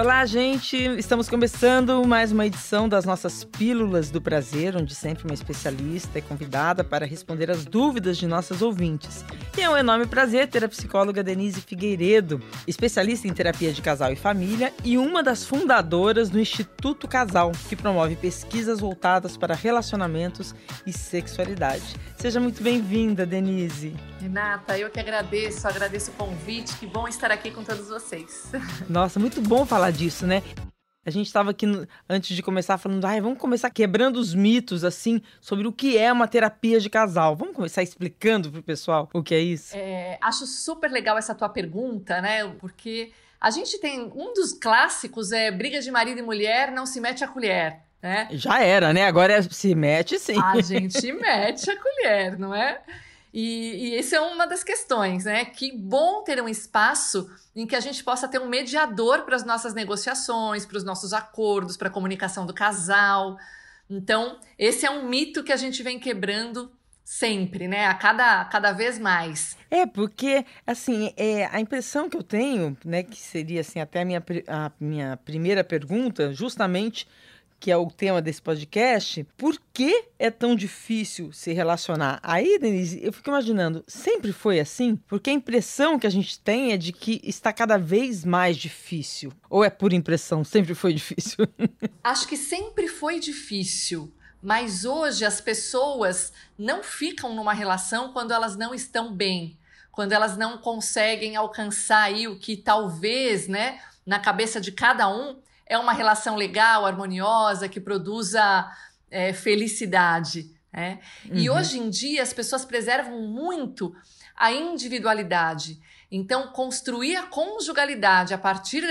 Olá, gente! Estamos começando mais uma edição das nossas Pílulas do Prazer, onde sempre uma especialista é convidada para responder as dúvidas de nossas ouvintes. E é um enorme prazer ter a psicóloga Denise Figueiredo, especialista em terapia de casal e família e uma das fundadoras do Instituto Casal, que promove pesquisas voltadas para relacionamentos e sexualidade. Seja muito bem-vinda, Denise. Renata, eu que agradeço, agradeço o convite, que bom estar aqui com todos vocês. Nossa, muito bom falar disso, né? A gente estava aqui antes de começar falando, ai, vamos começar quebrando os mitos assim sobre o que é uma terapia de casal. Vamos começar explicando pro pessoal o que é isso? É, acho super legal essa tua pergunta, né? Porque a gente tem um dos clássicos é briga de marido e mulher, não se mete a colher. Né? Já era, né? Agora é, se mete sim. A gente mete a colher, não é? E, e essa é uma das questões, né? Que bom ter um espaço em que a gente possa ter um mediador para as nossas negociações, para os nossos acordos, para a comunicação do casal. Então, esse é um mito que a gente vem quebrando sempre, né? A cada, cada vez mais. É, porque, assim, é, a impressão que eu tenho, né, que seria, assim, até a minha, a minha primeira pergunta, justamente que é o tema desse podcast, por que é tão difícil se relacionar? Aí, Denise, eu fico imaginando, sempre foi assim? Porque a impressão que a gente tem é de que está cada vez mais difícil. Ou é por impressão, sempre foi difícil? Acho que sempre foi difícil. Mas hoje as pessoas não ficam numa relação quando elas não estão bem, quando elas não conseguem alcançar aí o que talvez, né, na cabeça de cada um é uma relação legal, harmoniosa, que produza é, felicidade. Né? Uhum. E hoje em dia as pessoas preservam muito a individualidade. Então, construir a conjugalidade a partir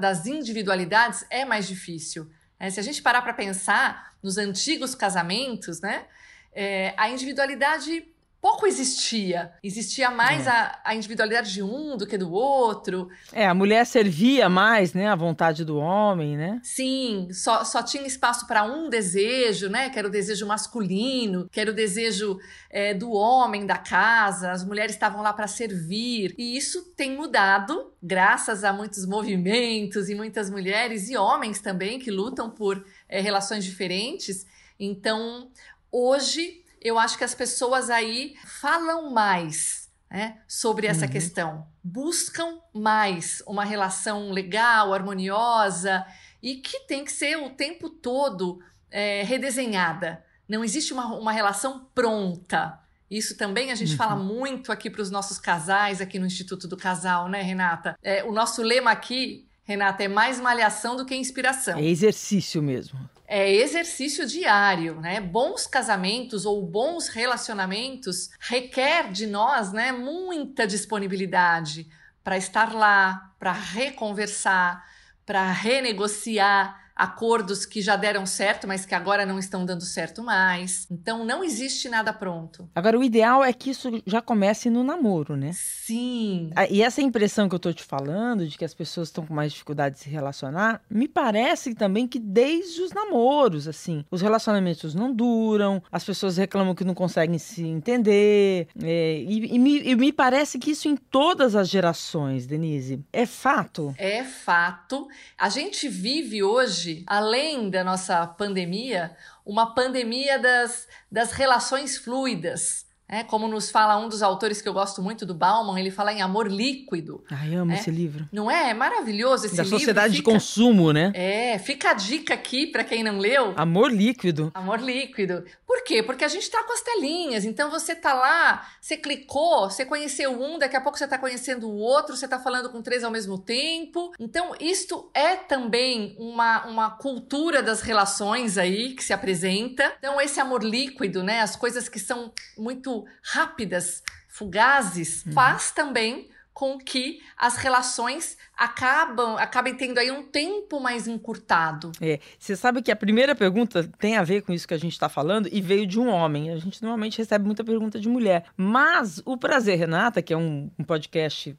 das individualidades é mais difícil. Né? Se a gente parar para pensar nos antigos casamentos, né, é, a individualidade pouco existia. Existia mais é. a, a, individualidade de um do que do outro. É, a mulher servia mais, né, a vontade do homem, né? Sim, só, só tinha espaço para um desejo, né, que era o desejo masculino, que era o desejo é, do homem da casa. As mulheres estavam lá para servir. E isso tem mudado, graças a muitos movimentos e muitas mulheres e homens também que lutam por é, relações diferentes. Então, hoje eu acho que as pessoas aí falam mais né, sobre essa uhum. questão, buscam mais uma relação legal, harmoniosa e que tem que ser o tempo todo é, redesenhada. Não existe uma, uma relação pronta. Isso também a gente uhum. fala muito aqui para os nossos casais, aqui no Instituto do Casal, né, Renata? É, o nosso lema aqui, Renata, é mais malhação do que inspiração. É exercício mesmo é exercício diário, né? Bons casamentos ou bons relacionamentos requer de nós, né, muita disponibilidade para estar lá, para reconversar, para renegociar acordos que já deram certo, mas que agora não estão dando certo mais. Então não existe nada pronto. Agora o ideal é que isso já comece no namoro, né? Sim. Ah, e essa impressão que eu tô te falando de que as pessoas estão com mais dificuldade de se relacionar, me parece também que desde os namoros, assim, os relacionamentos não duram, as pessoas reclamam que não conseguem se entender, é, e, e, me, e me parece que isso em todas as gerações, Denise. É fato? É fato. A gente vive hoje além da nossa pandemia, uma pandemia das, das relações fluidas. É, como nos fala um dos autores que eu gosto muito do Bauman, ele fala em amor líquido. Ai, amo é, esse livro. Não é? É maravilhoso esse da livro. Da sociedade fica, de consumo, né? É, fica a dica aqui para quem não leu. Amor líquido. Amor líquido. Por quê? Porque a gente tá com as telinhas, então você tá lá, você clicou, você conheceu um, daqui a pouco você tá conhecendo o outro, você tá falando com três ao mesmo tempo. Então, isto é também uma, uma cultura das relações aí que se apresenta. Então, esse amor líquido, né? As coisas que são muito rápidas, fugazes, uhum. faz também com que as relações acabam acabem tendo aí um tempo mais encurtado. É, você sabe que a primeira pergunta tem a ver com isso que a gente está falando e veio de um homem. A gente normalmente recebe muita pergunta de mulher, mas o Prazer Renata, que é um, um podcast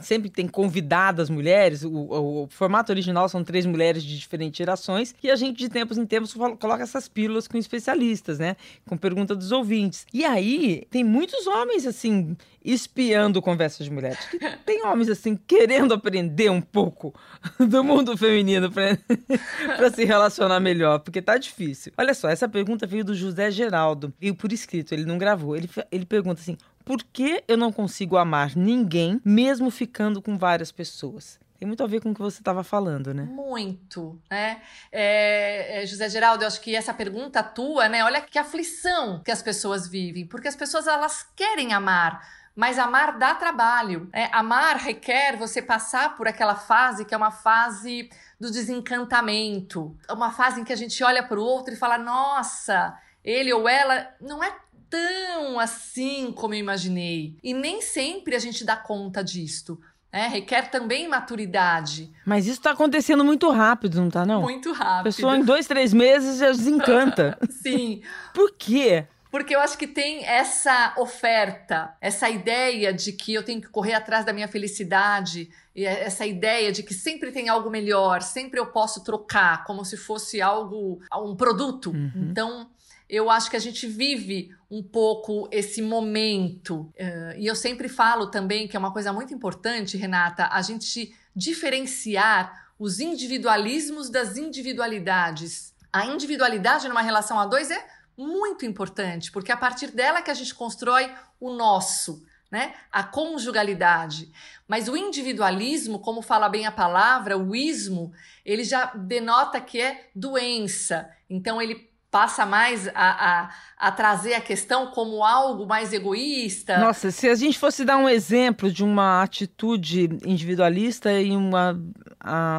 sempre tem convidadas mulheres. O, o, o, formato original são três mulheres de diferentes gerações. E a gente, de tempos em tempos, coloca essas pílulas com especialistas, né? Com pergunta dos ouvintes. E aí, tem muitos homens, assim, espiando conversas de mulheres. Tem homens, assim, querendo aprender um pouco do mundo feminino para se relacionar melhor, porque tá difícil. Olha só, essa pergunta veio do José Geraldo, veio por escrito, ele não gravou. Ele, ele pergunta assim: por que eu não consigo amar ninguém, mesmo ficando com várias pessoas? Tem muito a ver com o que você estava falando, né? Muito, né? É, é, José Geraldo, eu acho que essa pergunta tua, né? Olha que aflição que as pessoas vivem, porque as pessoas elas querem amar, mas amar dá trabalho. Né? Amar requer você passar por aquela fase que é uma fase do desencantamento, uma fase em que a gente olha para o outro e fala: nossa, ele ou ela não é tão assim como eu imaginei. E nem sempre a gente dá conta disto. É, requer também maturidade. Mas isso está acontecendo muito rápido, não tá não? Muito rápido. A pessoa em dois, três meses já desencanta. Sim. Por quê? Porque eu acho que tem essa oferta, essa ideia de que eu tenho que correr atrás da minha felicidade, e essa ideia de que sempre tem algo melhor, sempre eu posso trocar, como se fosse algo, um produto. Uhum. Então, eu acho que a gente vive um pouco esse momento. Uh, e eu sempre falo também que é uma coisa muito importante, Renata, a gente diferenciar os individualismos das individualidades. A individualidade numa relação a dois é muito importante, porque é a partir dela que a gente constrói o nosso, né? A conjugalidade. Mas o individualismo, como fala bem a palavra, o ismo, ele já denota que é doença. Então ele passa mais a, a, a, trazer a questão como algo mais egoísta. Nossa, se a gente fosse dar um exemplo de uma atitude individualista e uma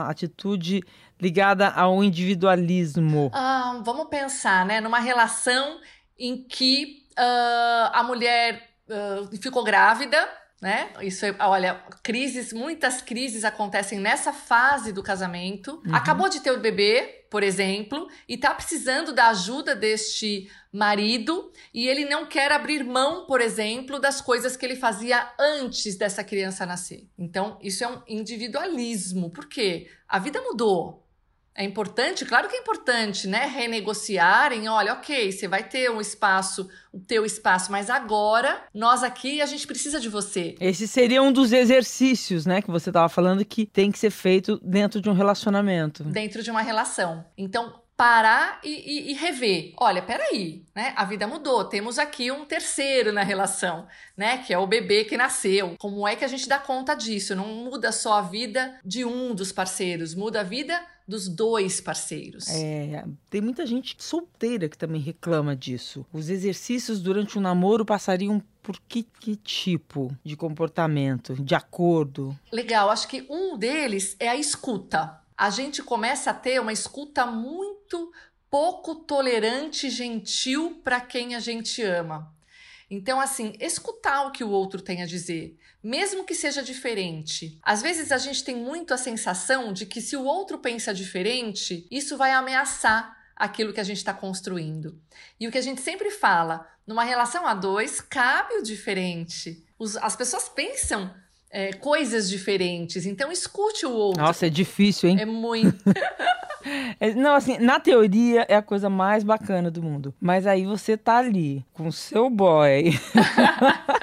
atitude ligada ao individualismo? Ah, vamos pensar, né? Numa relação em que uh, a mulher uh, ficou grávida, né? Isso, é, olha, crises, muitas crises acontecem nessa fase do casamento. Uhum. Acabou de ter o bebê, por exemplo, e tá precisando da ajuda deste marido e ele não quer abrir mão, por exemplo, das coisas que ele fazia antes dessa criança nascer. Então, isso é um individualismo. Por quê? A vida mudou. É importante, claro que é importante, né? Renegociarem, olha, ok, você vai ter um espaço, o teu espaço, mas agora nós aqui a gente precisa de você. Esse seria um dos exercícios, né, que você estava falando que tem que ser feito dentro de um relacionamento. Dentro de uma relação. Então, parar e, e, e, rever. Olha, peraí, né? A vida mudou. Temos aqui um terceiro na relação, né? Que é o bebê que nasceu. Como é que a gente dá conta disso? Não muda só a vida de um dos parceiros, muda a vida dos dois parceiros. É, tem muita gente solteira que também reclama disso. Os exercícios durante o namoro passariam por que, que, tipo de comportamento, de acordo? Legal, acho que um deles é a escuta. A gente começa a ter uma escuta muito pouco tolerante gentil para quem a gente ama. Então, assim, escutar o que o outro tem a dizer, mesmo que seja diferente. Às vezes a gente tem muito a sensação de que se o outro pensa diferente, isso vai ameaçar aquilo que a gente está construindo. E o que a gente sempre fala, numa relação a dois, cabe o diferente. Os, as pessoas pensam é, coisas diferentes, então escute o outro. Nossa, é difícil, hein? É muito. É, não, assim, na teoria é a coisa mais bacana do mundo. Mas aí você tá ali com seu boy,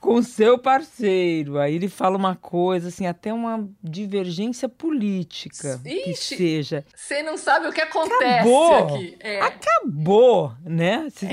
com seu parceiro. Aí ele fala uma coisa, assim, até uma divergência política Ixi, que seja. Você não sabe o que acontece Acabou. aqui. É. Acabou, né? Você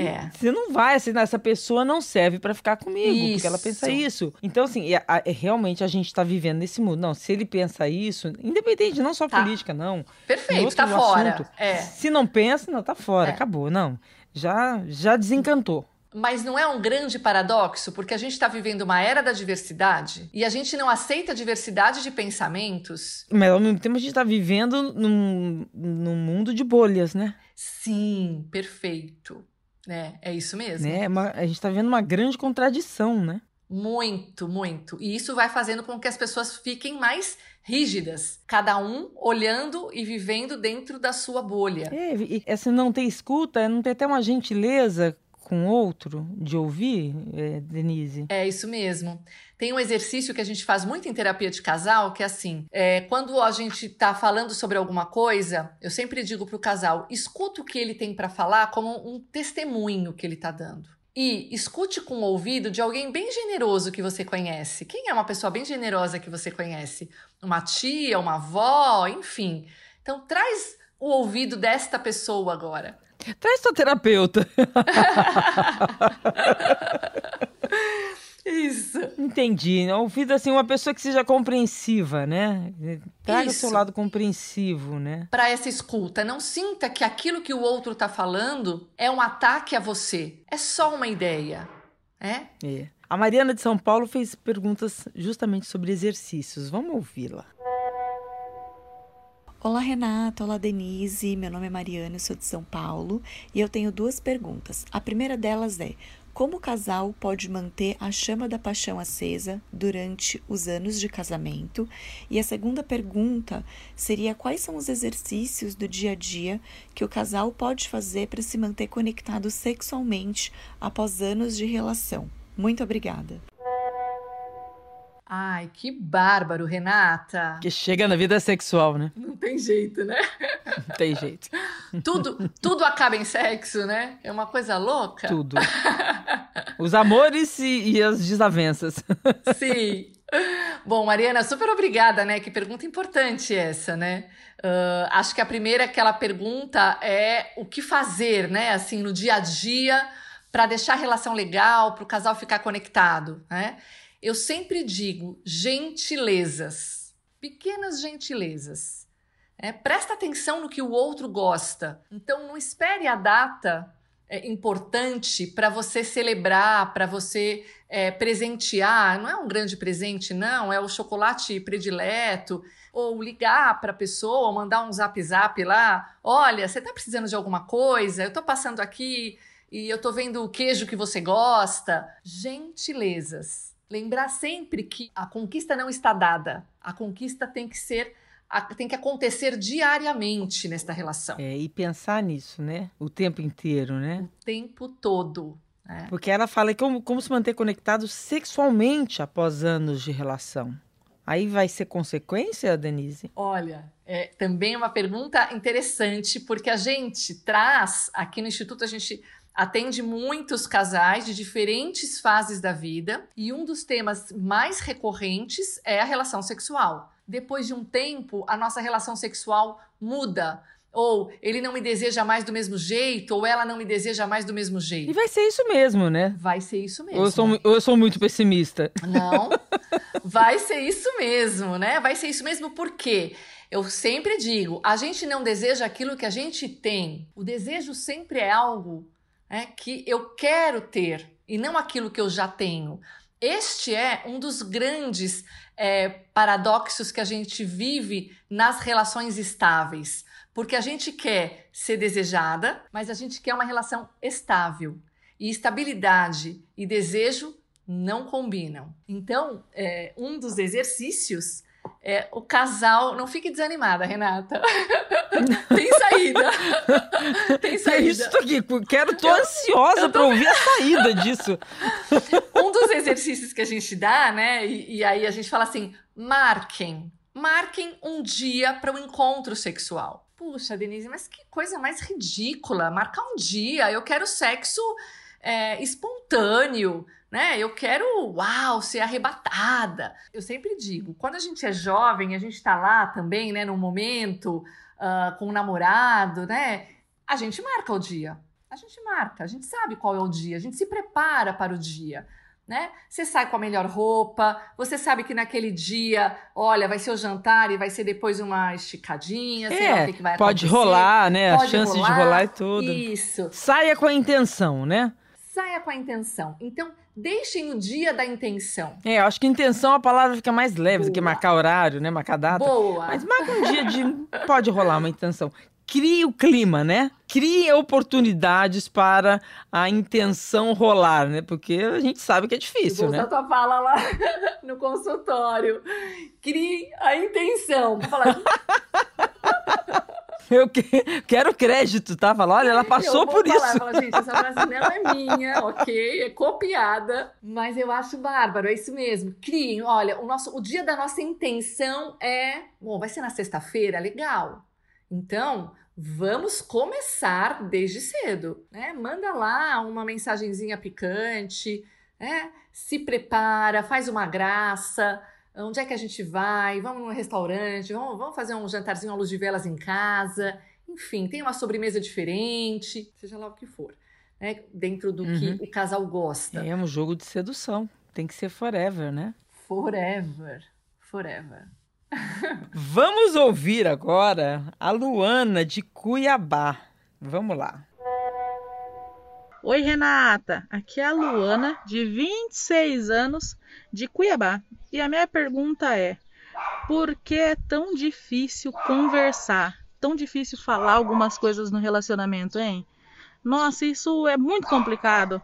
é. não vai, assim, essa pessoa não serve para ficar comigo, isso. porque ela pensa isso. Então, assim, é, realmente a gente tá vivendo nesse mundo. Não, se ele pensa isso, independente, não só tá. política, não não. Perfeito, tá fora. É. Se não pensa, não, tá fora, é. acabou, não. Já, já desencantou. Mas não é um grande paradoxo, porque a gente está vivendo uma era da diversidade e a gente não aceita a diversidade de pensamentos. Mas ao mesmo tempo a gente está vivendo num, num mundo de bolhas, né? Sim, perfeito. É, é isso mesmo. É, a gente está vendo uma grande contradição, né? Muito, muito. E isso vai fazendo com que as pessoas fiquem mais rígidas, cada um olhando e vivendo dentro da sua bolha. É, e essa não ter escuta, não ter até uma gentileza com outro, de ouvir, é, Denise? É isso mesmo. Tem um exercício que a gente faz muito em terapia de casal, que é assim: é, quando a gente está falando sobre alguma coisa, eu sempre digo para o casal: escuta o que ele tem para falar como um testemunho que ele está dando. E escute com o ouvido de alguém bem generoso que você conhece. Quem é uma pessoa bem generosa que você conhece? Uma tia, uma avó, enfim. Então traz o ouvido desta pessoa agora. Traz tua terapeuta. Isso. Entendi. Ouvido assim, uma pessoa que seja compreensiva, né? Traga o seu lado compreensivo, né? Para essa escuta, não sinta que aquilo que o outro está falando é um ataque a você. É só uma ideia. É? É. A Mariana de São Paulo fez perguntas justamente sobre exercícios. Vamos ouvi-la. Olá, Renata. Olá, Denise. Meu nome é Mariana, eu sou de São Paulo e eu tenho duas perguntas. A primeira delas é: como o casal pode manter a chama da paixão acesa durante os anos de casamento? E a segunda pergunta seria: quais são os exercícios do dia a dia que o casal pode fazer para se manter conectado sexualmente após anos de relação? Muito obrigada. Ai, que bárbaro, Renata. Que chega na vida sexual, né? Não tem jeito, né? Não tem jeito. tudo, tudo acaba em sexo, né? É uma coisa louca. Tudo. Os amores e, e as desavenças. Sim. Bom, Mariana, super obrigada, né? Que pergunta importante essa, né? Uh, acho que a primeira aquela pergunta é o que fazer, né? Assim, no dia a dia, para deixar a relação legal, para o casal ficar conectado, né? Eu sempre digo gentilezas, pequenas gentilezas. É, presta atenção no que o outro gosta. Então, não espere a data é, importante para você celebrar, para você é, presentear. Não é um grande presente, não. É o chocolate predileto. Ou ligar para a pessoa, mandar um zap zap lá. Olha, você está precisando de alguma coisa? Eu estou passando aqui e eu estou vendo o queijo que você gosta. Gentilezas. Lembrar sempre que a conquista não está dada. A conquista tem que ser tem que acontecer diariamente nesta relação. É, e pensar nisso, né? O tempo inteiro, né? O tempo todo. Né? Porque ela fala como, como se manter conectado sexualmente após anos de relação. Aí vai ser consequência, Denise? Olha, é também uma pergunta interessante, porque a gente traz, aqui no Instituto, a gente atende muitos casais de diferentes fases da vida e um dos temas mais recorrentes é a relação sexual. Depois de um tempo, a nossa relação sexual muda. Ou ele não me deseja mais do mesmo jeito, ou ela não me deseja mais do mesmo jeito. E vai ser isso mesmo, né? Vai ser isso mesmo. Ou eu sou, eu sou muito pessimista. Não, vai ser isso mesmo, né? Vai ser isso mesmo porque eu sempre digo, a gente não deseja aquilo que a gente tem. O desejo sempre é algo é, que eu quero ter e não aquilo que eu já tenho. Este é um dos grandes é, paradoxos que a gente vive nas relações estáveis, porque a gente quer ser desejada, mas a gente quer uma relação estável. E estabilidade e desejo não combinam. Então, é, um dos exercícios é, o casal. Não fique desanimada, Renata. Tem saída. Tem saída. É isso aqui. Quero, tô ansiosa tô... para ouvir a saída disso. Um dos exercícios que a gente dá, né? E, e aí a gente fala assim: marquem. Marquem um dia para o encontro sexual. Puxa, Denise, mas que coisa mais ridícula. Marcar um dia. Eu quero sexo é, espontâneo né? Eu quero, uau, ser arrebatada. Eu sempre digo, quando a gente é jovem, a gente está lá também, né, no momento, uh, com o um namorado, né? A gente marca o dia. A gente marca, a gente sabe qual é o dia, a gente se prepara para o dia. Né? Você sai com a melhor roupa, você sabe que naquele dia, olha, vai ser o jantar e vai ser depois uma esticadinha, sei é, lá o que, que vai pode acontecer. rolar, né? Pode a chance rolar, de rolar e tudo. Isso. Saia com a intenção, né? Saia com a intenção. Então, Deixem o dia da intenção. É, eu acho que intenção a palavra fica mais leve Boa. do que marcar horário, né? Marcar data. Boa. Mas marca um dia de. Pode rolar uma intenção. Crie o clima, né? Crie oportunidades para a intenção rolar, né? Porque a gente sabe que é difícil, Vou né? usar tua fala lá no consultório. Crie a intenção. Vou falar. Eu que, quero crédito, tá? Fala, olha, ela passou por falar, isso. Falar, gente, essa não é minha, ok? É copiada. Mas eu acho bárbaro, é isso mesmo. Criem, olha, o, nosso, o dia da nossa intenção é. Bom, vai ser na sexta-feira, legal. Então, vamos começar desde cedo, né? Manda lá uma mensagenzinha picante, né? Se prepara, faz uma graça. Onde é que a gente vai? Vamos num restaurante? Vamos, vamos fazer um jantarzinho à luz de velas em casa? Enfim, tem uma sobremesa diferente, seja lá o que for, né? Dentro do uhum. que o casal gosta. É um jogo de sedução. Tem que ser forever, né? Forever. Forever. Vamos ouvir agora a Luana de Cuiabá. Vamos lá. Oi, Renata. Aqui é a Luana, de 26 anos, de Cuiabá. E a minha pergunta é: por que é tão difícil conversar? Tão difícil falar algumas coisas no relacionamento, hein? Nossa, isso é muito complicado.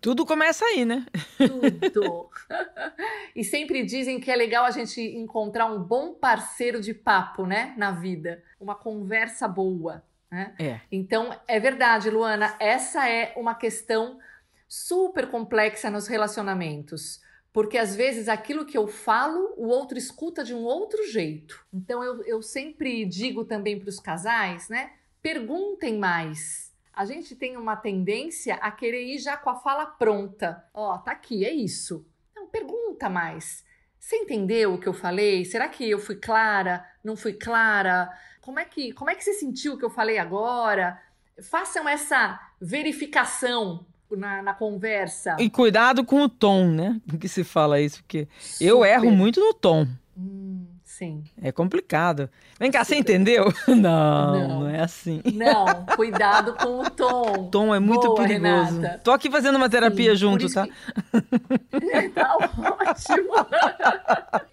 Tudo começa aí, né? Tudo. e sempre dizem que é legal a gente encontrar um bom parceiro de papo, né? Na vida. Uma conversa boa. Né? É. Então, é verdade, Luana, essa é uma questão super complexa nos relacionamentos. Porque às vezes aquilo que eu falo, o outro escuta de um outro jeito. Então eu, eu sempre digo também para os casais, né? Perguntem mais. A gente tem uma tendência a querer ir já com a fala pronta. Ó, oh, tá aqui, é isso. Não, pergunta mais. Você entendeu o que eu falei? Será que eu fui clara? Não fui clara? Como é que, como é que você sentiu o que eu falei agora? Façam essa verificação na, na, conversa. E cuidado com o tom, né? Que se fala isso, porque Super. eu erro muito no tom. Hum, sim. É complicado. Vem cá, Super. você entendeu? Não, não, não, é assim. Não, cuidado com o tom. O tom é muito Boa, perigoso. Renata. Tô aqui fazendo uma terapia sim, junto, tá? Que... tá ótimo.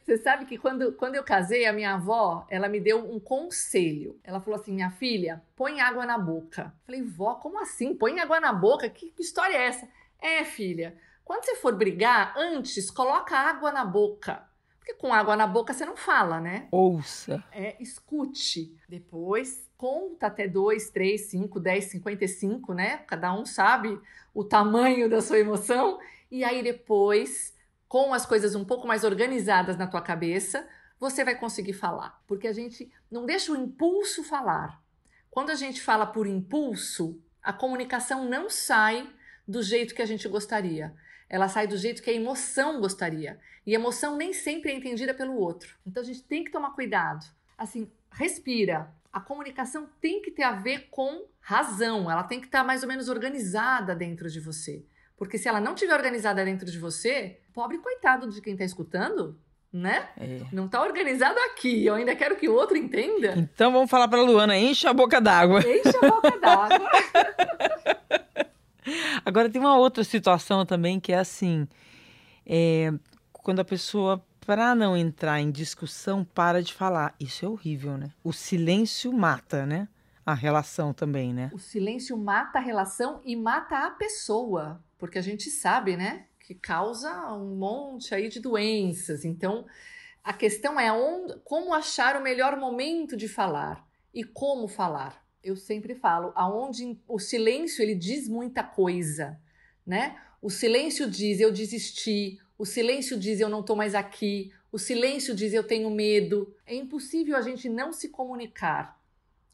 Você sabe que quando, quando eu casei, a minha avó, ela me deu um conselho. Ela falou assim: minha filha, põe água na boca. Falei, vó, como assim? Põe água na boca? Que, que história é essa? É, filha, quando você for brigar, antes coloca água na boca. Porque com água na boca você não fala, né? Ouça. É, escute. Depois conta até 2, 3, 5, 10, 55, né? Cada um sabe o tamanho da sua emoção. E aí depois com as coisas um pouco mais organizadas na tua cabeça, você vai conseguir falar. Porque a gente não deixa o impulso falar. Quando a gente fala por impulso, a comunicação não sai do jeito que a gente gostaria. Ela sai do jeito que a emoção gostaria. E emoção nem sempre é entendida pelo outro. Então a gente tem que tomar cuidado. Assim, respira. A comunicação tem que ter a ver com razão. Ela tem que estar mais ou menos organizada dentro de você. Porque se ela não estiver organizada dentro de você, pobre coitado de quem está escutando, né? É. Não está organizado aqui. Eu ainda quero que o outro entenda. Então vamos falar para Luana, enche a boca d'água. Enche a boca d'água. Agora tem uma outra situação também que é assim, é, quando a pessoa para não entrar em discussão para de falar. Isso é horrível, né? O silêncio mata, né? A relação também, né? O silêncio mata a relação e mata a pessoa porque a gente sabe, né, que causa um monte aí de doenças. Então, a questão é onde, como achar o melhor momento de falar e como falar. Eu sempre falo, aonde o silêncio ele diz muita coisa, né? O silêncio diz eu desisti, o silêncio diz eu não estou mais aqui, o silêncio diz eu tenho medo. É impossível a gente não se comunicar.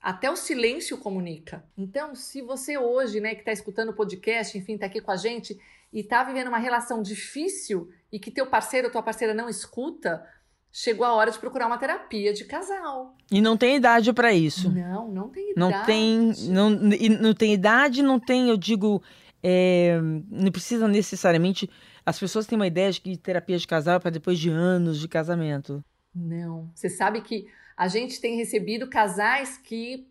Até o silêncio comunica. Então, se você hoje, né, que está escutando o podcast, enfim, está aqui com a gente e está vivendo uma relação difícil e que teu parceiro ou tua parceira não escuta, chegou a hora de procurar uma terapia de casal. E não tem idade para isso. Não, não tem idade. Não tem, não, não tem idade, não tem, eu digo, é, não precisa necessariamente. As pessoas têm uma ideia de que terapia de casal é para depois de anos de casamento. Não. Você sabe que a gente tem recebido casais que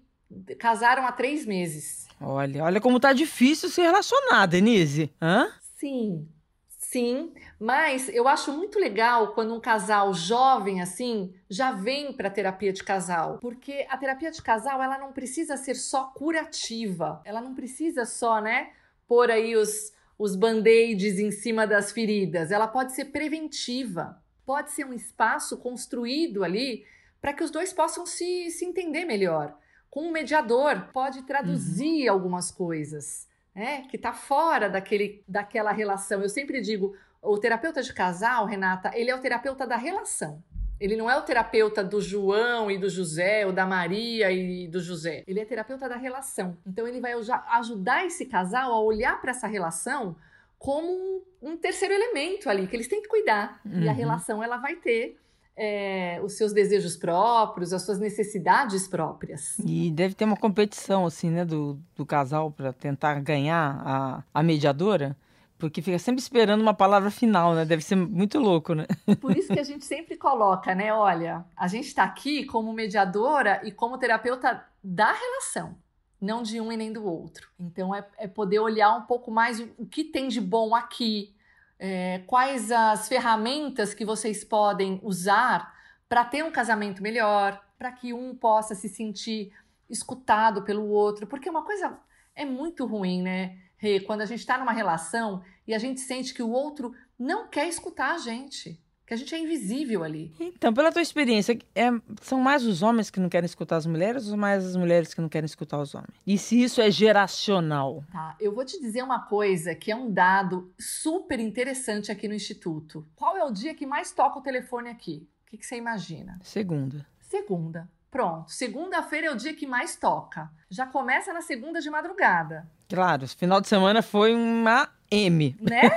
casaram há três meses. Olha, olha como tá difícil se relacionar, Denise. Hã? Sim, sim. Mas eu acho muito legal quando um casal jovem assim já vem para terapia de casal, porque a terapia de casal ela não precisa ser só curativa, ela não precisa só, né, pôr aí os os band-aids em cima das feridas, ela pode ser preventiva. Pode ser um espaço construído ali para que os dois possam se, se entender melhor. Com um mediador, pode traduzir uhum. algumas coisas, né? Que está fora daquele, daquela relação. Eu sempre digo, o terapeuta de casal, Renata, ele é o terapeuta da relação. Ele não é o terapeuta do João e do José, ou da Maria e do José. Ele é terapeuta da relação. Então ele vai ajudar esse casal a olhar para essa relação como um, terceiro elemento ali, que eles têm que cuidar. Uhum. E a uhum. relação ela vai ter é, os seus desejos próprios, as suas necessidades próprias. E deve ter uma competição, assim, né, do, do casal para tentar ganhar a, a mediadora. Porque fica sempre esperando uma palavra final, né? Deve ser muito louco, né? Por isso que a gente sempre coloca, né? Olha, a gente está aqui como mediadora e como terapeuta da relação, não de um e nem do outro. Então é, é poder olhar um pouco mais o, o que tem de bom aqui, é, quais as ferramentas que vocês podem usar para ter um casamento melhor, para que um possa se sentir escutado pelo outro, porque uma coisa é muito ruim, né? quando a gente está numa relação e a gente sente que o outro não quer escutar a gente. Que a gente é invisível ali. Então, pela tua experiência, é, são mais os homens que não querem escutar as mulheres ou mais as mulheres que não querem escutar os homens? E se isso é geracional? Tá, eu vou te dizer uma coisa que é um dado super interessante aqui no Instituto. Qual é o dia que mais toca o telefone aqui? O que, que você imagina? Segunda. Segunda. Pronto, segunda-feira é o dia que mais toca. Já começa na segunda de madrugada. Claro, final de semana foi uma M. Né?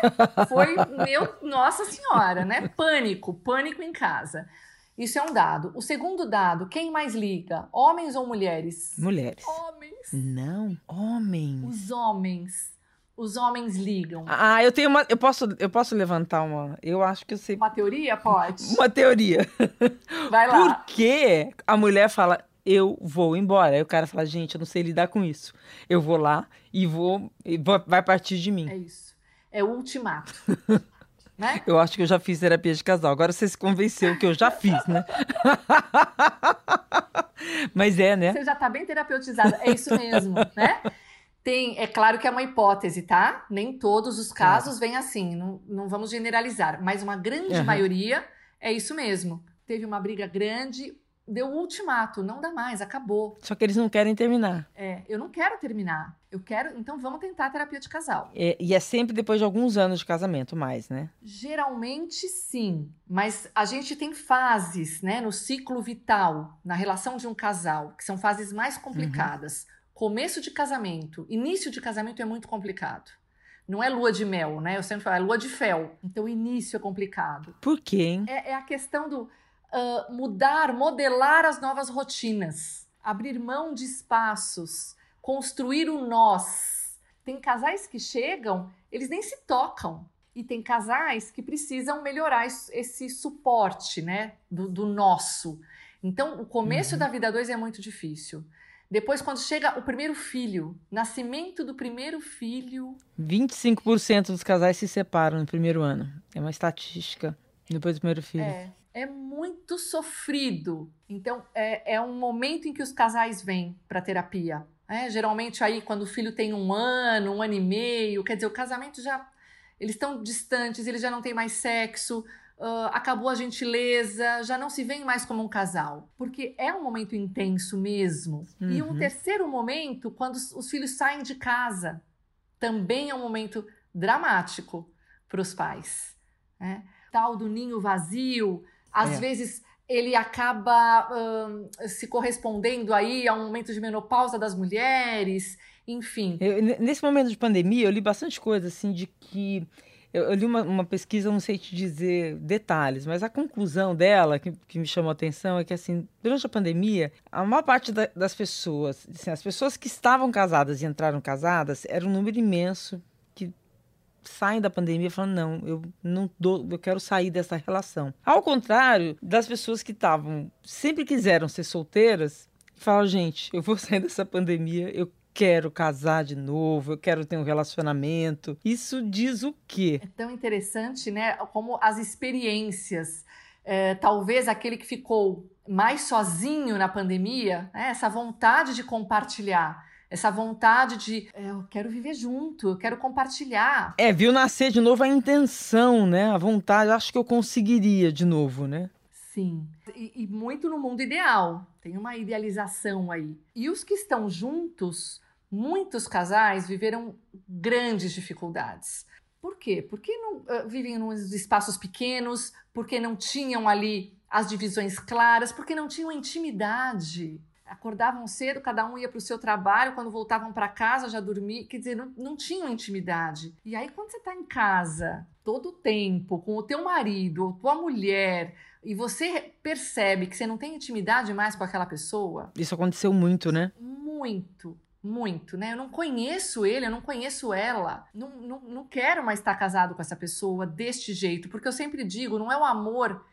Foi, meu, nossa senhora, né? Pânico, pânico em casa. Isso é um dado. O segundo dado, quem mais liga? Homens ou mulheres? Mulheres. Homens. Não, homens. Os homens. Os homens ligam. Ah, eu tenho uma. Eu posso, eu posso levantar uma. Eu acho que eu sei. Uma teoria? Pode. Uma teoria. Vai lá. Por que a mulher fala, eu vou embora? Aí o cara fala, gente, eu não sei lidar com isso. Eu vou lá e vou. E vai partir de mim. É isso. É o ultimato. né? Eu acho que eu já fiz terapia de casal. Agora você se convenceu que eu já fiz, né? Mas é, né? Você já tá bem terapeutizada. É isso mesmo, né? Tem, é claro que é uma hipótese, tá? Nem todos os casos vêm assim, não, não vamos generalizar, mas uma grande uhum. maioria é isso mesmo. Teve uma briga grande, deu o ultimato, não dá mais, acabou. Só que eles não querem terminar. É, eu não quero terminar. Eu quero, então vamos tentar a terapia de casal. É, e é sempre depois de alguns anos de casamento, mais, né? Geralmente sim, mas a gente tem fases, né, no ciclo vital, na relação de um casal, que são fases mais complicadas. Uhum começo de casamento, início de casamento é muito complicado. Não é lua de mel, né? Eu sempre falo, é lua de fel. Então, início é complicado. Por quê, hein? É, é a questão do uh, mudar, modelar as novas rotinas, abrir mão de espaços, construir o nós. Tem casais que chegam, eles nem se tocam. E tem casais que precisam melhorar esse suporte, né? Do, do nosso. Então, o começo uhum. da vida dois é muito difícil. Depois, quando chega o primeiro filho, nascimento do primeiro filho. 25% dos casais se separam no primeiro ano. É uma estatística. Depois do primeiro filho. É, é muito sofrido. Então, é, é um momento em que os casais vêm para terapia. É, geralmente, aí, quando o filho tem um ano, um ano e meio, quer dizer, o casamento já. Eles estão distantes, eles já não têm mais sexo uh, acabou a gentileza, já não se vê mais como um casal. Porque é um momento intenso mesmo. Uhum. E um uhum. terceiro momento, quando os filhos saem de casa, também é um momento dramático para os pais. Né? Tal do ninho vazio, às é. vezes ele acaba uh, se correspondendo aí a um momento de menopausa das mulheres, enfim. Eu, nesse momento de pandemia, eu li bastante coisa assim de que eu, eu li uma, uma, pesquisa, não sei te dizer detalhes, mas a conclusão dela, que, que me chamou a atenção, é que, assim, durante a pandemia, a maior parte da, das pessoas, assim, as pessoas que estavam casadas e entraram casadas, era um número imenso que saem da pandemia falando, não, eu não dou, eu quero sair dessa relação. Ao contrário das pessoas que estavam, sempre quiseram ser solteiras, falam, gente, eu vou sair dessa pandemia, eu quero casar de novo, eu quero ter um relacionamento. Isso diz o quê? É tão interessante, né? Como as experiências. É, talvez aquele que ficou mais sozinho na pandemia, né? essa vontade de compartilhar essa vontade de é, eu quero viver junto, eu quero compartilhar. É, viu nascer de novo a intenção, né? A vontade, acho que eu conseguiria de novo, né? Sim. E, e, muito no mundo ideal. Tem uma idealização aí. E os que estão juntos, muitos casais viveram grandes dificuldades. Por quê? Porque não, uh, vivem em espaços pequenos, porque não tinham ali as divisões claras, porque não tinham intimidade. Acordavam cedo, cada um ia para o seu trabalho, quando voltavam para casa já dormiam, quer dizer, não, não tinham intimidade. E aí, quando você está em casa, todo o tempo, com o teu marido ou tua mulher, e você percebe que você não tem intimidade mais com aquela pessoa. Isso aconteceu muito, né? Muito, muito, né? Eu não conheço ele, eu não conheço ela. Não, não, não quero mais estar casado com essa pessoa deste jeito, porque eu sempre digo, não é o amor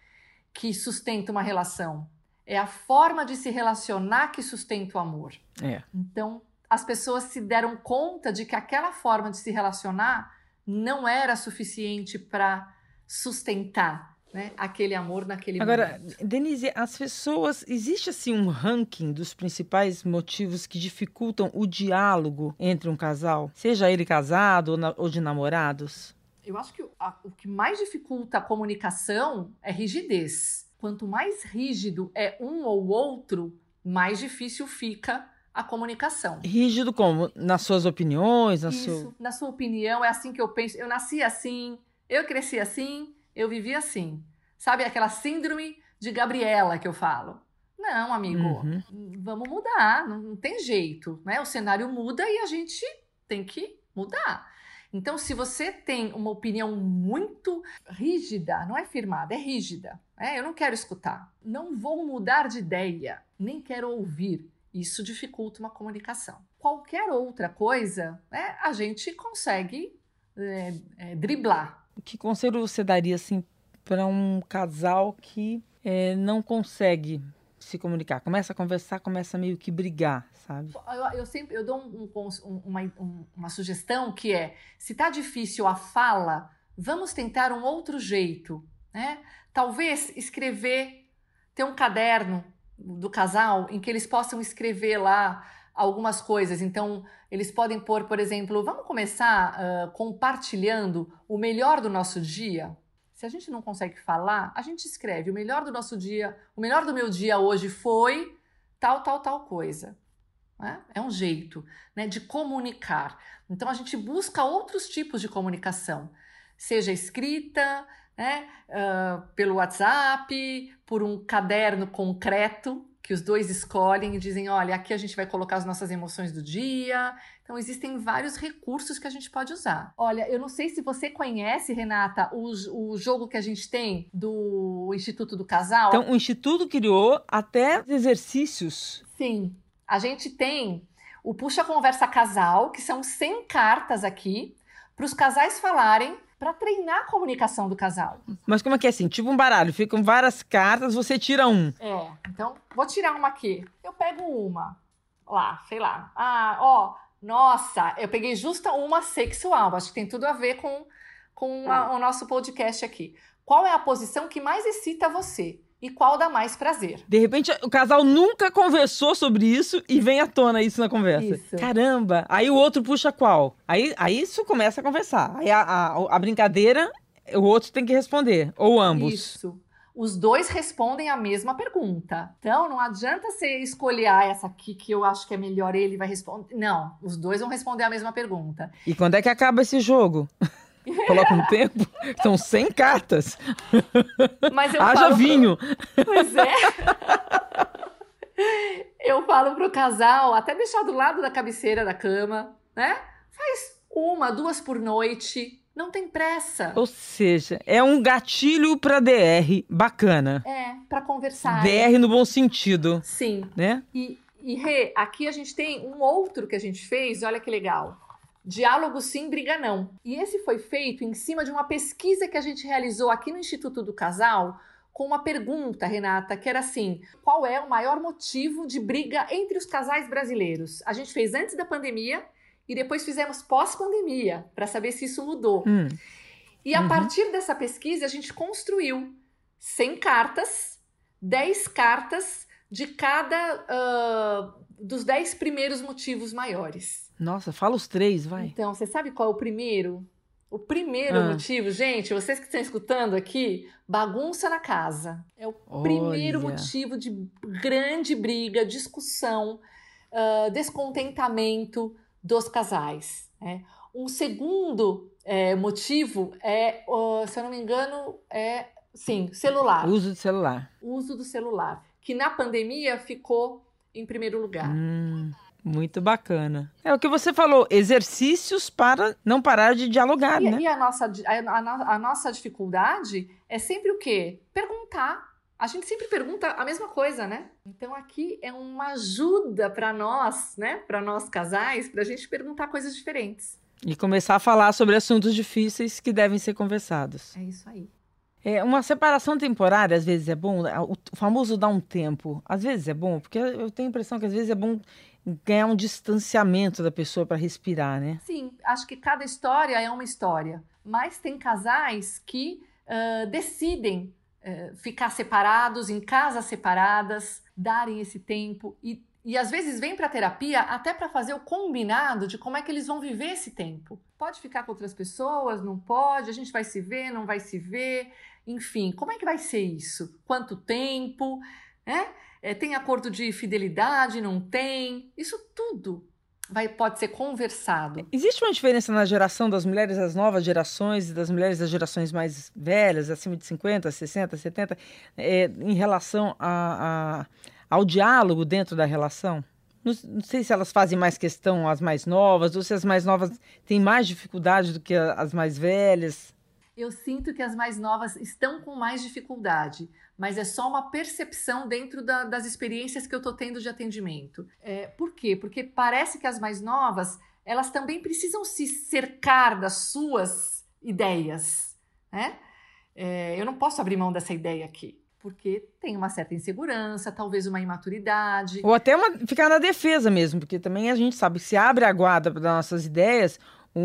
que sustenta uma relação. É a forma de se relacionar que sustenta o amor. É. Então, as pessoas se deram conta de que aquela forma de se relacionar não era suficiente para sustentar né, aquele amor naquele Agora, momento. Denise, as pessoas. Existe assim um ranking dos principais motivos que dificultam o diálogo entre um casal? Seja ele casado ou, na, ou de namorados? Eu acho que a, o que mais dificulta a comunicação é rigidez. Quanto mais rígido é um ou outro, mais difícil fica a comunicação. Rígido como? Nas suas opiniões? Na, Isso, sua... na sua opinião, é assim que eu penso. Eu nasci assim, eu cresci assim, eu vivi assim. Sabe aquela síndrome de Gabriela que eu falo? Não, amigo, uhum. vamos mudar, não, não tem jeito, né? O cenário muda e a gente tem que mudar. Então, se você tem uma opinião muito rígida, não é firmada, é rígida, é, eu não quero escutar, não vou mudar de ideia, nem quero ouvir. Isso dificulta uma comunicação. Qualquer outra coisa, né, a gente consegue é, é, driblar. Que conselho você daria assim para um casal que é, não consegue se comunicar? Começa a conversar, começa meio que brigar, sabe? Eu, eu sempre eu dou um, um, uma, um, uma sugestão que é: se tá difícil a fala, vamos tentar um outro jeito, né? Talvez escrever, ter um caderno do casal em que eles possam escrever lá algumas coisas. Então, eles podem pôr, por exemplo, vamos começar uh, compartilhando o melhor do nosso dia. Se a gente não consegue falar, a gente escreve o melhor do nosso dia, o melhor do meu dia hoje foi tal, tal, tal coisa. Né? É um jeito né, de comunicar. Então a gente busca outros tipos de comunicação, seja escrita, né, uh, pelo WhatsApp, por um caderno concreto que os dois escolhem e dizem: olha, aqui a gente vai colocar as nossas emoções do dia. Então, existem vários recursos que a gente pode usar. Olha, eu não sei se você conhece, Renata, o, o jogo que a gente tem do Instituto do Casal. Então, o Instituto criou até exercícios. Sim. A gente tem o Puxa Conversa Casal, que são 100 cartas aqui para os casais falarem para treinar a comunicação do casal. Mas como é que é assim? Tipo um baralho, ficam várias cartas, você tira um. É, então vou tirar uma aqui. Eu pego uma. Lá, sei lá. Ah, ó, nossa, eu peguei justa uma sexual. Acho que tem tudo a ver com, com a, o nosso podcast aqui. Qual é a posição que mais excita você? E qual dá mais prazer. De repente, o casal nunca conversou sobre isso e vem à tona isso na conversa. Isso. Caramba! Aí o outro puxa qual? Aí, aí isso começa a conversar. Aí a, a, a brincadeira, o outro tem que responder, ou ambos. Isso os dois respondem a mesma pergunta. Então, não adianta você escolher ah, essa aqui que eu acho que é melhor, ele vai responder. Não, os dois vão responder a mesma pergunta. E quando é que acaba esse jogo? Coloca um tempo. São 100 cartas. Mas eu Haja falo vinho. Pro... Pois é. Eu falo pro casal, até deixar do lado da cabeceira da cama, né? Faz uma, duas por noite. Não tem pressa. Ou seja, é um gatilho para DR bacana. É, para conversar. DR no bom sentido. Sim. Né? E, e Rê, aqui a gente tem um outro que a gente fez, olha que legal. Diálogo sim, briga não. E esse foi feito em cima de uma pesquisa que a gente realizou aqui no Instituto do Casal com uma pergunta, Renata, que era assim: qual é o maior motivo de briga entre os casais brasileiros? A gente fez antes da pandemia e depois fizemos pós-pandemia para saber se isso mudou. Hum. E a uhum. partir dessa pesquisa a gente construiu 100 cartas, 10 cartas de cada uh, dos 10 primeiros motivos maiores. Nossa, fala os três, vai. Então, você sabe qual é o primeiro? O primeiro Ah. motivo, gente, vocês que estão escutando aqui, bagunça na casa. É o primeiro Olha. motivo de grande briga, discussão, ah, descontentamento dos casais. né? Um segundo eh, motivo é, ó, se eu não me engano, é sim, celular. Uso de celular. O uso do celular, que na pandemia ficou em primeiro lugar. Hum, muito bacana. É o que você falou, exercícios para não parar de dialogar, E, né? e a, nossa, a, a no- a nossa dificuldade é sempre o quê? Perguntar. A gente sempre pergunta a mesma coisa, né? Então aqui é uma ajuda para nós, né? Para nós casais, para a gente perguntar coisas diferentes. E começar a falar sobre assuntos difíceis que devem ser conversados. É isso aí. É, uma separação temporária, às vezes, é bom. O famoso dar um tempo, às vezes é bom, porque eu tenho a impressão que às vezes é bom ganhar um distanciamento da pessoa para respirar, né? Sim, acho que cada história é uma história. Mas tem casais que ah, decidem eh, ficar separados, em casas separadas, darem esse tempo e, e às vezes vêm para terapia até para fazer o combinado de como é que eles vão viver esse tempo. Pode ficar com outras pessoas, não pode, a gente vai se ver, não vai se ver, enfim, como é que vai ser isso? Quanto tempo? né? Eh, tem acordo de fidelidade, não tem? Isso tudo vai, pode ser conversado. Existe uma diferença na geração das mulheres das novas gerações e das mulheres das gerações mais velhas, acima de 50, 60, 70, é, em relação a, a- ao diálogo dentro da relação? Não, não sei se elas fazem mais questão as mais novas, ou se as mais novas têm mais dificuldade do que as mais velhas. Eu sinto que as mais novas estão com mais dificuldade, mas é só uma percepção dentro da- das experiências que eu estou tendo de atendimento. É, por quê? Porque parece que as mais novas elas também precisam se cercar das suas ideias, né? É, eu não posso abrir mão dessa ideia aqui, porque tem uma certa insegurança, talvez uma imaturidade. Ou até uma- ficar na defesa mesmo, porque também a gente sabe que se abre a guarda para nossas ideias, o,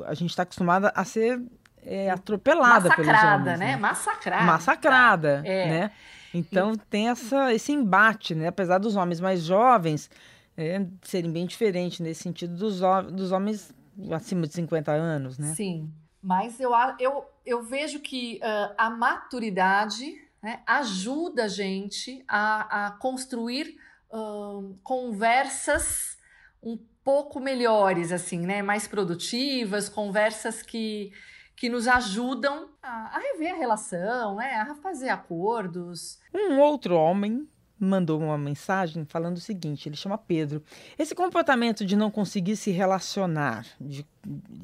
o- a gente está acostumada a ser é, atropelada pelos Massacrada, homens, né? Massacrada. massacrada, É. né? Então tem essa, esse embate, né? Apesar dos homens mais jovens é, serem bem diferentes nesse sentido dos, dos homens acima de 50 anos, né? Sim, mas eu, eu, eu vejo que ah, a maturidade né, ajuda a gente a, a construir ahn, conversas um pouco melhores, assim, né? Mais produtivas, conversas que, que nos ajudam a, a rever a relação, né? A fazer acordos. Um outro homem mandou uma mensagem falando o seguinte: ele chama Pedro. Esse comportamento de não conseguir se relacionar, de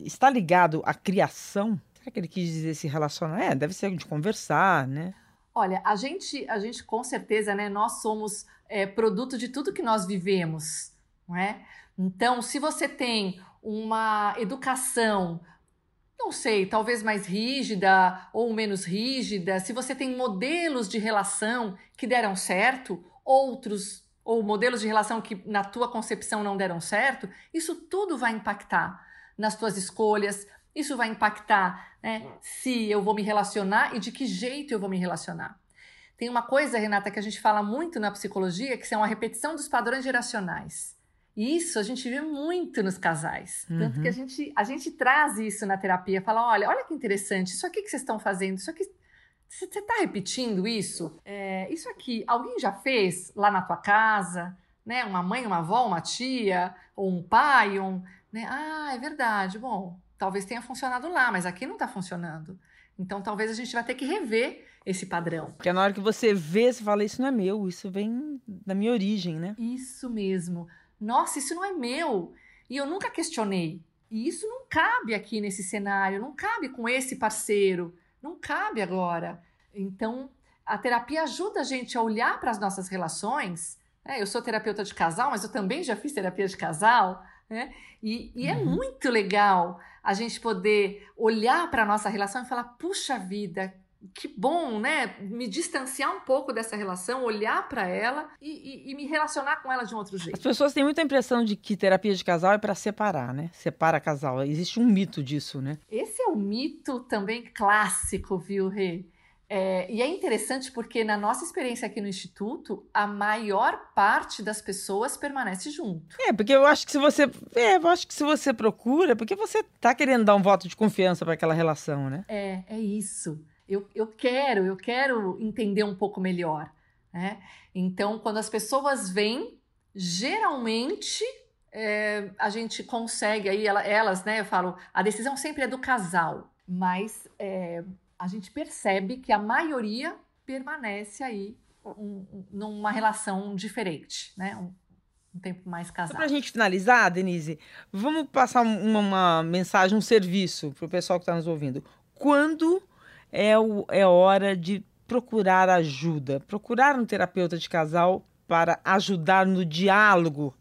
está ligado à criação? Será que ele quis dizer se relacionar? É, deve ser de conversar, né? Olha, a gente, a gente com certeza, né? Nós somos é, produto de tudo que nós vivemos, não é? Então, se você tem uma educação, não sei, talvez mais rígida ou menos rígida, se você tem modelos de relação que deram certo, outros ou modelos de relação que na tua concepção não deram certo, isso tudo vai impactar nas tuas escolhas, isso vai impactar né, se eu vou me relacionar e de que jeito eu vou me relacionar. Tem uma coisa, Renata, que a gente fala muito na psicologia, que são a repetição dos padrões geracionais. Isso a gente vê muito nos casais. Tanto Uhum. que a gente, a gente traz isso na terapia, fala: olha, olha que interessante, isso aqui que vocês estão fazendo, isso aqui. Você está repetindo isso? É, isso aqui, alguém já fez lá na tua casa? Né? Uma mãe, uma avó, uma tia, ou um pai, um. Né? Ah, é verdade. Bom, talvez tenha funcionado lá, mas aqui não está funcionando. Então talvez a gente vai ter que rever esse padrão. Porque na hora que você vê, você fala: Isso não é meu, isso vem da minha origem, né? Isso mesmo. Nossa, isso não é meu. E eu nunca questionei. E isso não cabe aqui nesse cenário, não cabe com esse parceiro, não cabe agora. Então, a terapia ajuda a gente a olhar para as nossas relações. né? Eu sou terapeuta de casal, mas eu também já fiz terapia de casal. Né? E, e é Uhum. muito legal a gente poder olhar para a nossa relação e falar: puxa vida, que bom, né? Me distanciar um pouco dessa relação, olhar para ela e, e- e me relacionar com ela de um outro As jeito. pessoas têm muita impressão de que terapia de casal é para separar, né? Separa casal. Existe um mito disso, né? Esse é um mito também clássico, viu, Rê? É, e é interessante porque na nossa experiência aqui no Instituto, a maior parte das pessoas permanece junto. É, porque eu acho que se você. É, eu acho que se você procura, porque você tá querendo dar um voto de confiança para aquela relação, né? É, é isso. Eu, eu quero, eu quero entender um pouco melhor. Né? Então, quando as pessoas vêm, geralmente é, a gente consegue aí, elas, né? Eu falo, a decisão sempre é do casal, mas é, a gente percebe que a maioria permanece aí um, um, numa relação diferente, né? Um, um tempo mais casado. Para a gente finalizar, Denise, vamos passar uma, uma mensagem, um serviço para o pessoal que está nos ouvindo. Quando é, o, é hora de procurar ajuda? Procurar um terapeuta de casal para ajudar no diálogo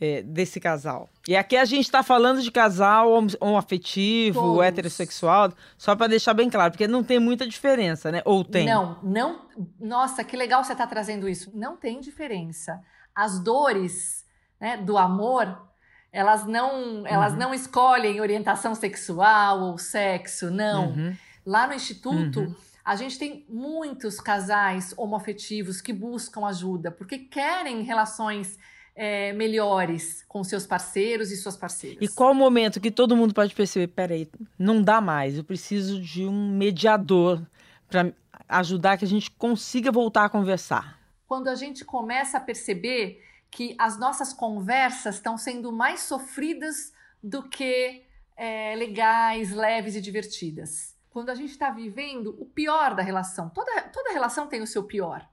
é, desse casal. E aqui a gente está falando de casal homoafetivo, Todos. heterossexual, só para deixar bem claro, porque não tem muita diferença, né? Ou tem? Não, não. Nossa, que legal você está trazendo isso. Não tem diferença. As dores né, do amor, elas não, elas uhum. não escolhem orientação sexual ou sexo, não. Uhum. Lá no instituto. Uhum. A gente tem muitos casais homoafetivos que buscam ajuda porque querem relações é, melhores com seus parceiros e suas parceiras. E qual o momento que todo mundo pode perceber? Peraí, não dá mais, eu preciso de um mediador para ajudar que a gente consiga voltar a conversar. Quando a gente começa a perceber que as nossas conversas estão sendo mais sofridas do que é, legais, leves e divertidas. Quando a gente está vivendo o pior da relação. Toda, toda relação tem o seu pior.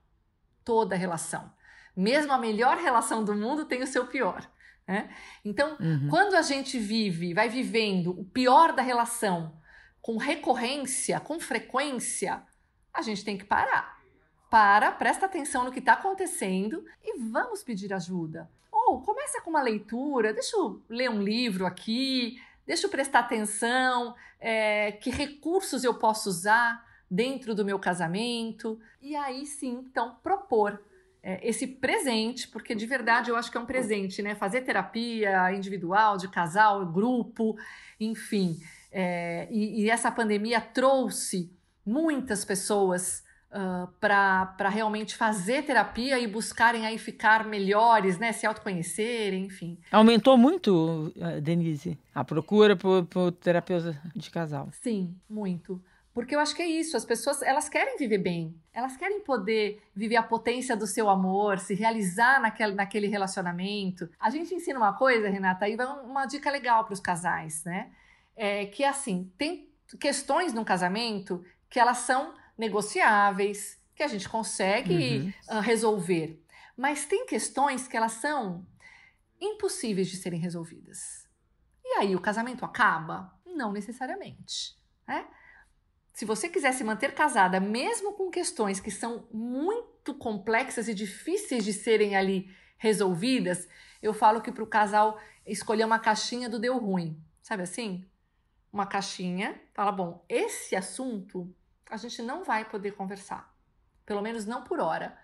Toda relação. Mesmo a melhor relação do mundo tem o seu pior. Né? Então, uhum. quando a gente vive, vai vivendo o pior da relação com recorrência, com frequência, a gente tem que parar. Para, presta atenção no que está acontecendo e vamos pedir ajuda. Ou começa com uma leitura, deixa eu ler um livro aqui, deixa eu prestar atenção, é, que recursos eu posso usar dentro do meu casamento. E aí sim, então, propor é, esse presente, porque de verdade eu acho que é um presente, né? Fazer terapia individual, de casal, grupo, enfim. É, e, e, essa pandemia trouxe muitas pessoas uh, para realmente fazer terapia e buscarem aí ficar melhores, né? Se autoconhecerem, enfim. Aumentou muito, Denise, a procura por, por terapeuta de casal. Sim, muito. Porque eu acho que é isso, as pessoas, elas querem viver bem, elas querem poder viver a potência do seu amor, se realizar naquele, naquele relacionamento. A gente ensina uma coisa, Renata, aí vai uma dica legal para os casais, né? É que assim, tem questões no casamento que elas são negociáveis, que a gente consegue uhum. uh, resolver. Mas tem questões que elas são impossíveis de serem resolvidas. E aí o casamento acaba? Não necessariamente, né? se você quiser se manter casada, mesmo com questões que são muito complexas e difíceis de serem ali resolvidas, eu falo que para o casal escolher uma caixinha do deu ruim. Sabe assim? Uma caixinha, fala, bom, esse assunto a gente não vai poder conversar. Pelo menos não por hora.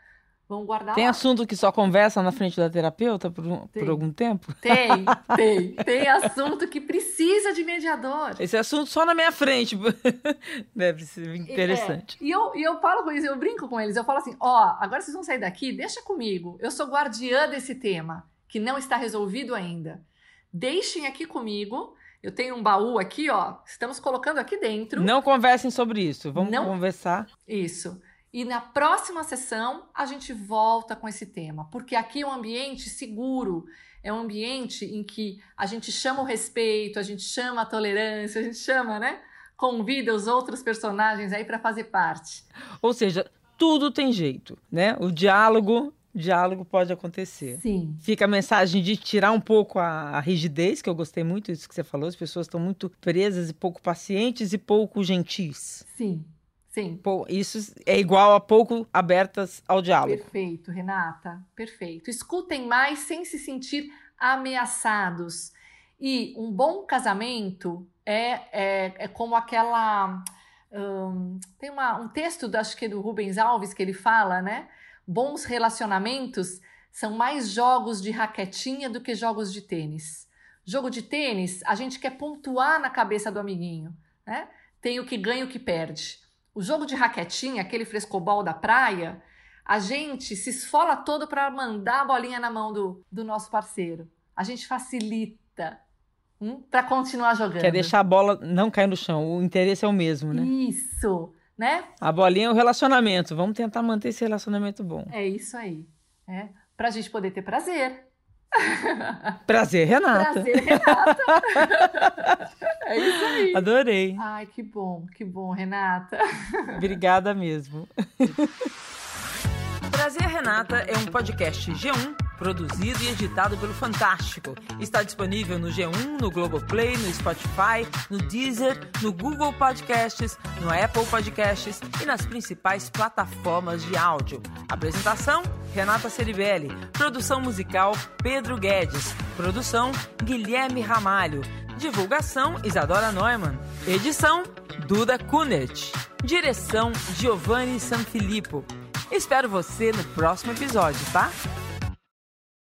Vamos guardar Tem lá. assunto que só conversa na frente da terapeuta por, um, por algum tempo? Tem, tem. Tem assunto que precisa de mediador. Esse assunto só na minha frente. Deve ser interessante. É. E, eu, e eu falo com eles, eu brinco com eles, eu falo assim: ó, agora vocês vão sair daqui, deixa comigo. Eu sou guardiã desse tema, que não está resolvido ainda. Deixem aqui comigo. Eu tenho um baú aqui, ó. Estamos colocando aqui dentro. Não conversem sobre isso. Vamos não... conversar. Isso. E na próxima sessão a gente volta com esse tema, porque aqui é um ambiente seguro, é um ambiente em que a gente chama o respeito, a gente chama a tolerância, a gente chama, né? Convida os outros personagens aí para fazer parte. Ou seja, tudo tem jeito, né? O diálogo diálogo pode acontecer. Sim. Fica a mensagem de tirar um pouco a, a rigidez, que eu gostei muito disso que você falou, as pessoas estão muito presas e pouco pacientes e pouco gentis. Sim. Sim. Pô, isso é igual a pouco abertas ao diálogo. Perfeito, Renata. Perfeito. Escutem mais sem se sentir ameaçados. E um bom casamento é, é, é como aquela. Um, tem uma, um texto, acho que é do Rubens Alves, que ele fala, né? Bons relacionamentos são mais jogos de raquetinha do que jogos de tênis. Jogo de tênis, a gente quer pontuar na cabeça do amiguinho, né? Tem o que ganha e o que perde. O jogo de raquetinha, aquele frescobol da praia, a gente se esfola todo para mandar a bolinha na mão do, do nosso parceiro. A gente facilita hum, para continuar jogando. Quer deixar a bola não cair no chão. O interesse é o mesmo, né? Isso, né? A bolinha é o relacionamento. Vamos tentar manter esse relacionamento bom. É isso aí. É, para a gente poder ter prazer. Prazer, Renata. Prazer, Renata. é isso aí. Adorei. Ai, que bom, que bom, Renata. Obrigada mesmo. Prazer Renata é um podcast G1 produzido e editado pelo Fantástico. Está disponível no G1, no Globoplay, no Spotify, no Deezer, no Google Podcasts, no Apple Podcasts e nas principais plataformas de áudio. Apresentação: Renata Ceribelli. Produção musical: Pedro Guedes. Produção: Guilherme Ramalho. Divulgação: Isadora Neumann. Edição: Duda Kunert. Direção: Giovanni Sanfilippo. Espero você no próximo episódio, tá?